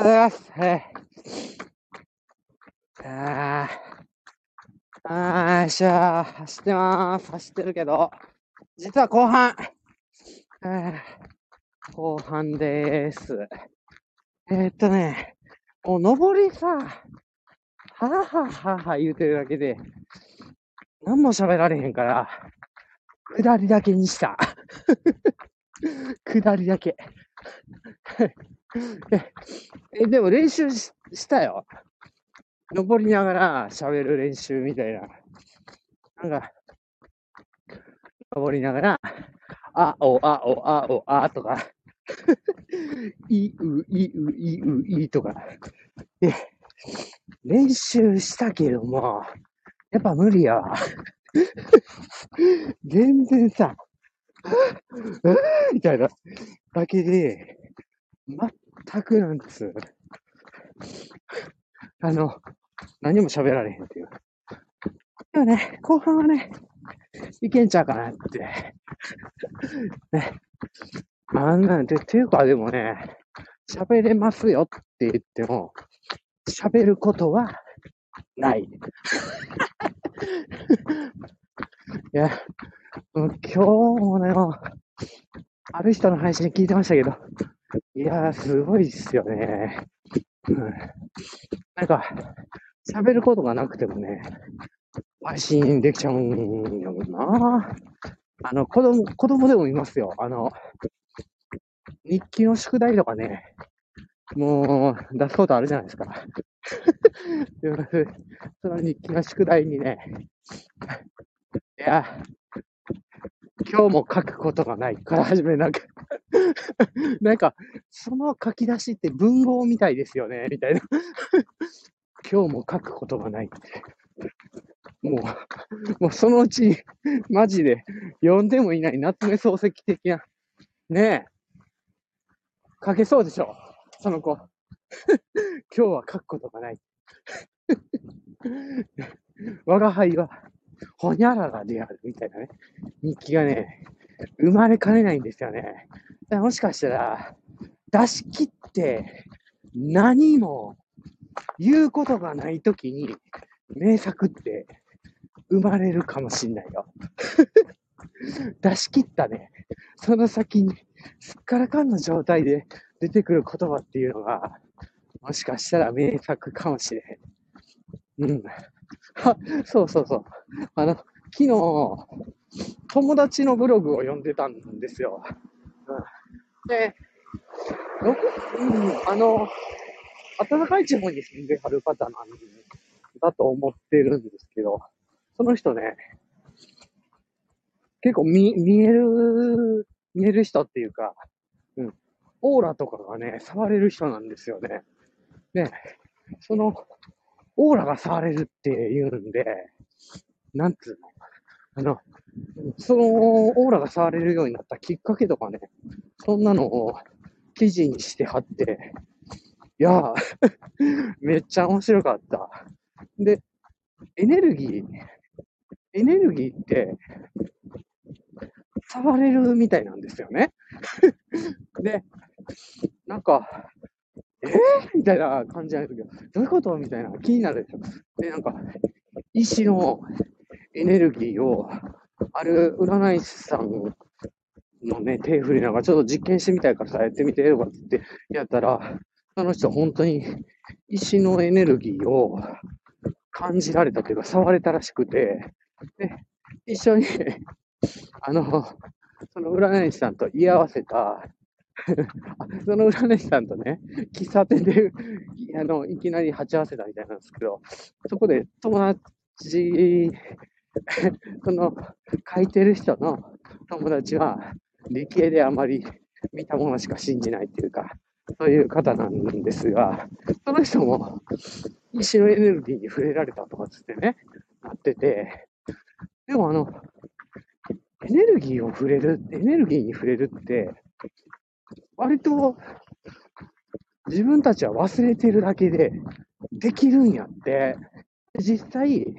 とうございます。はい。あーあー、しゃー、走ってまーす。走ってるけど、実は後半。後半でーす。えー、っとね、もう上りさ、はぁはぁはぁはぁ言うてるだけで、何も喋られへんから、下りだけにした。下りだけ。え、でも練習ししたよ。登りながら喋る練習みたいな。なんか、登りながら、あお、あお、あお、あとか、いう、いう、いう、いとか。で、練習したけども、やっぱ無理やわ。全然さ、みたいなだけで、全くなんつう。あの、何も喋られへんっていう。でもね、後半はね、いけんちゃうかなって。ね。あんなんて、ていうかでもね、喋れますよって言っても、喋ることはない。いや、もう今日もね、もうある人の配信聞いてましたけど、いやー、すごいっすよね。うん、なんか、喋ることがなくてもね、配信できちゃうんやもんな。あの、子供、子供でもいますよ。あの、日記の宿題とかね、もう出すことあるじゃないですか。その日記の宿題にね、いや、今日も書くことがないから始めなんか なんか、その書き出しって文豪みたいですよね、みたいな今日も書くことがないって。もう、もうそのうち、マジで読んでもいない夏目漱石的な、ねえ、書けそうでしょ、その子。今日は書くことがない。我が輩は、ほにゃららであるみたいなね、日記がね、生まれかねないんですよね。もしかしたら、出し切って何も言うことがないときに名作って生まれるかもしんないよ。出し切ったね、その先にすっからかんの状態で出てくる言葉っていうのが、もしかしたら名作かもしれへん。うん。あ、そうそうそう。あの、昨日、友達のブログを読んでたんですよ。うん、で、うん、あの、暖かい地方に住んではる方なんだと思ってるんですけど、その人ね、結構見、見える、見える人っていうか、うん、オーラとかがね、触れる人なんですよね。で、その、オーラが触れるっていうんで、なんつうのあの、そのオーラが触れるようになったきっかけとかね、そんなのを記事にしてはって、いや めっちゃ面白かった。で、エネルギー、エネルギーって、触れるみたいなんですよね。で、なんか、えー、みたいな感じなんですけど、どういうこと？みたいな気になるでしょ。で、なんか、石のエネルギーを、ある占い師さんのね、手振りながら、ちょっと実験してみたいからさ、やってみて、とかってやったら、その人本当に石のエネルギーを感じられたというか、触れたらしくて、で、一緒に あの、その占い師さんと居合わせた その占い師さんとね、喫茶店であのいきなり鉢合わせたみたいなんですけど、そこで友達 その書いてる人の友達は理系であまり見たものしか信じないっていうか、そういう方なんですが、その人も石のエネルギーに触れられたとかつってね、なってて、でもあの、エネルギーを触れる、エネルギーに触れるって、割と自分たちは忘れてるだけでできるんやって、実際、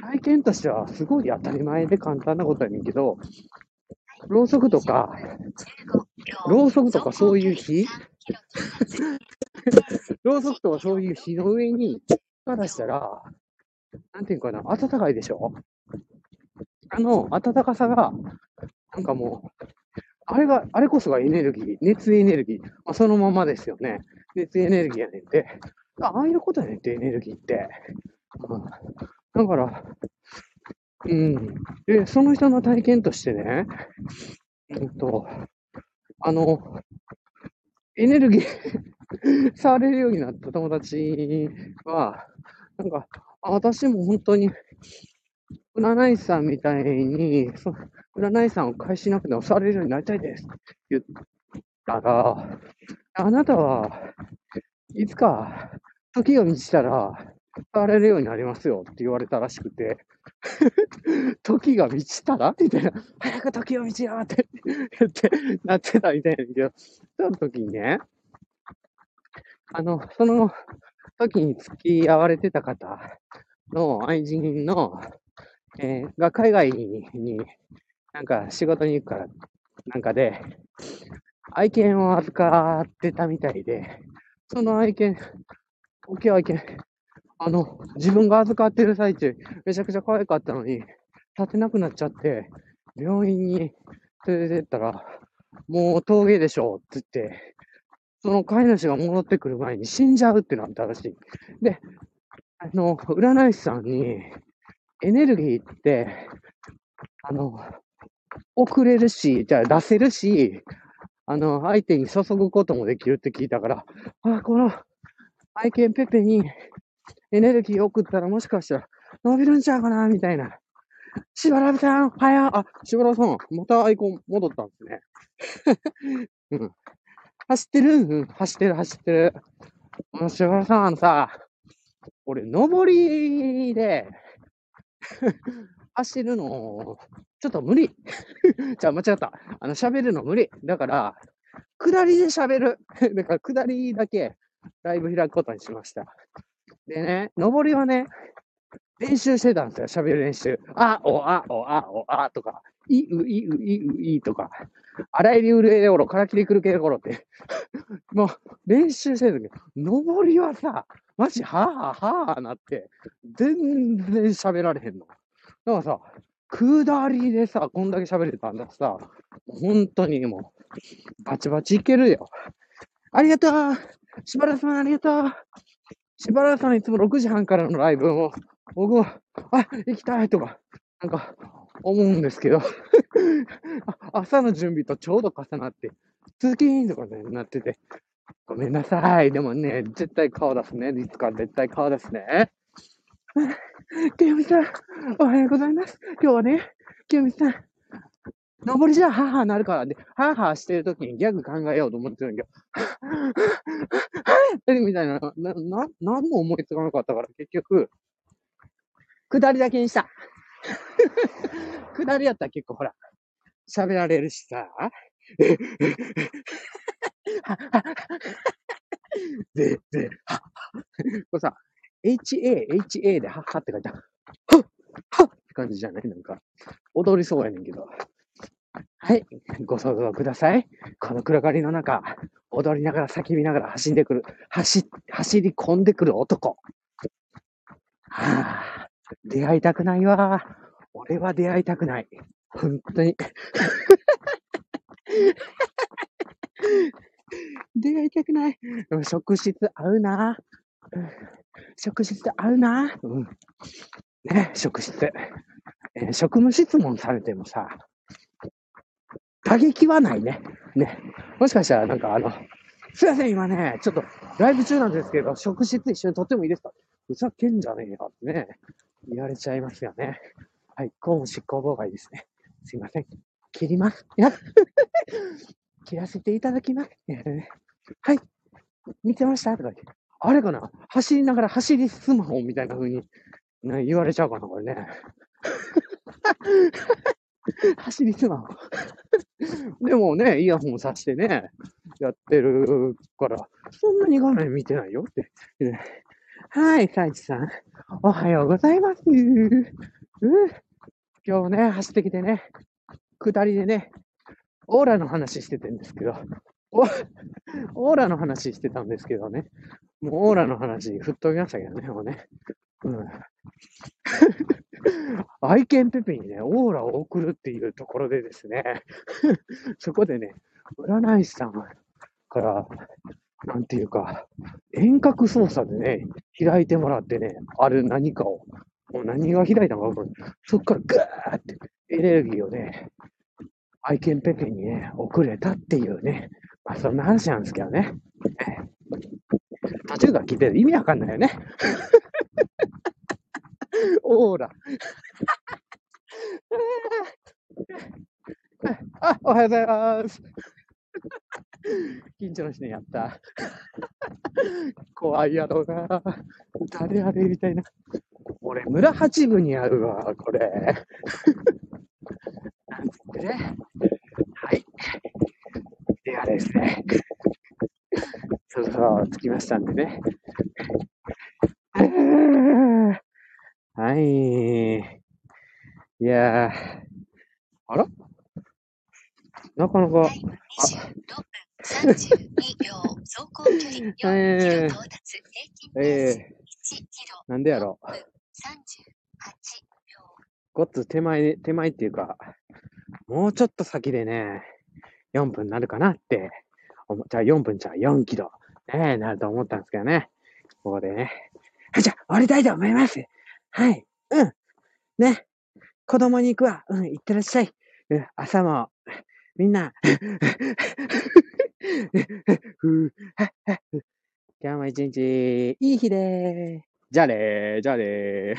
体験としてはすごい当たり前で簡単なことやねんけど、ろうそくとか、ろうそくとかそういう火？ろうそくとかそういう火の上にか出したら、なんていうかな、暖かいでしょ？あの暖かさが、なんかもう、あれが、あれこそがエネルギー、熱エネルギー、まあ、そのままですよね。熱エネルギーやねんって。ああいうことやねんって、エネルギーって。うん、だから、うん。で、その人の体験としてね、うんと、あの、エネルギー 触れるようになった友達は、なんか、私も本当に、占い師さんみたいに、占い師さんを返しなくても触れるようになりたいですって言ったら、あなたはいつか時が満ちたら触れるようになりますよって言われたらしくて、時が満ちたら？みたいな、早く時を満ちよって。言って、なってたみたいなんだけど、その時にね、あの、その時に付き合われてた方の愛人の、えー、が海外にになんか仕事に行くから、なんかで、愛犬を預かってたみたいで、その愛犬、大きい愛犬、あの、自分が預かってる最中、めちゃくちゃ可愛かったのに、立てなくなっちゃって、病院に連れてったら、もう峠でしょって言って、その飼い主が戻ってくる前に死んじゃうってなったらしい。で、あの、占い師さんに、エネルギーって、あの、送れるし、じゃあ出せるし、あの、相手に注ぐこともできるって聞いたから、あ、この愛犬ペペにエネルギー送ったらもしかしたら伸びるんちゃうかな、みたいな。しばらくさん、はや、あ、しばらくさん、またアイコン戻ったんですね。うん。走ってる？うん、走ってる、走ってる。しばらくさん、あのさ、俺、上りで 走るの、ちょっと無理。じゃあ、間違った。あの、喋るの無理。だから、下りで喋る。だから、下りだけライブ開くことにしました。でね、上りはね、練習してたんですよ。喋る練習。あ、お、あ、お、あ、お、あとか、い、う、い、う、い、う、いとか、洗いりうるえおろ、からきりくるけろって。もう、練習してるけど、上りはさ、マジ、はぁはぁはぁなって、全然喋られへんの。だからさ、下りでさ、こんだけ喋れたんださ、本当にもう、バチバチいけるよ。ありがとうしばらくさんありがとうしばらくさんいつも6時半からのライブを、僕は、あ、行きたいとか、なんか、思うんですけど 朝の準備とちょうど重なって、通勤とかね、なってて、ごめんなさい。でもね、絶対顔出すね。いつか絶対顔出すね。清美さん、おはようございます。今日はね、清美さん、登りじゃははなるからで、ははしてるときにギャグ考えようと思ってるんだけど、はいみたいな、な、な、なんも思いつかなかったから、結局、下りだけにした。下りやったら結構ほら、喋られるしさ。で、で、は これさ、HA、HA ではっはって書いてある。はっはっって感じじゃない？なんか、踊りそうやねんけど。はい、ご想像ください。この暗がりの中、踊りながら叫びながら走んでくる、走、走り込んでくる男。はあ、出会いたくないわ。俺は出会いたくない。本当に。出会いたくない。職質合うな。職質合うな。うん。ね、職質。えー、職務質問されてもさ、打撃はないね。ね。もしかしたら、なんかあの、すいません、今ね、ちょっとライブ中なんですけど、職質一緒に撮ってもいいですか？ふざけんじゃねえよってね、言われちゃいますよね。はい、公務執行妨害ですね。すいません。切ります。い や切らせていただきます。はい。見てました？とか言って。あれかな？走りながら走りスマホみたいな風に、ね、言われちゃうかなこれね。走りスマホ。でもね、イヤホンさしてね、やってるから、そんなに画面見てないよって。はい、サイチさん。おはようございます。う今日ね、走ってきてね、下りでね、オーラの話しててんですけど、オーラの話してたんですけどね、もうオーラの話、振っときましたけどね、もうね。うん。愛犬ペペにね、オーラを送るっていうところでですね、そこでね、占い師さんから、なんていうか、遠隔操作でね、開いてもらってね、ある何かを、もう何が開いたのか分かる。そっからガーってエネルギーをね、愛犬ペペにね、送れたっていうね、まあそんな話なんですけどね。途中から聞いて意味わかんないよね。オーラ。あ、おはようございます。緊張の人にやった。怖いやろうな。誰あれみたいな。俺、村八分にあるわ、これ。なんつってね。はい。ではですね。そろそろ着きましたんでね。はい。いやー。あら？なかなか。32秒、走行距離4キロ到達、平均ペース1キロ。なんでやろ？う。38秒。ごっつ手前、手前っていうか、もうちょっと先でね、4分になるかなって、じゃあ4分じゃあ4キロ、ね、なると思ったんですけどね。ここでね。じゃあ、降りたいと思います。はい。うん。ね。子供に行くわ。うん、行ってらっしゃい。うん、朝も、みんな、今日も一日、いい日でー。じゃあねー、じゃあねー。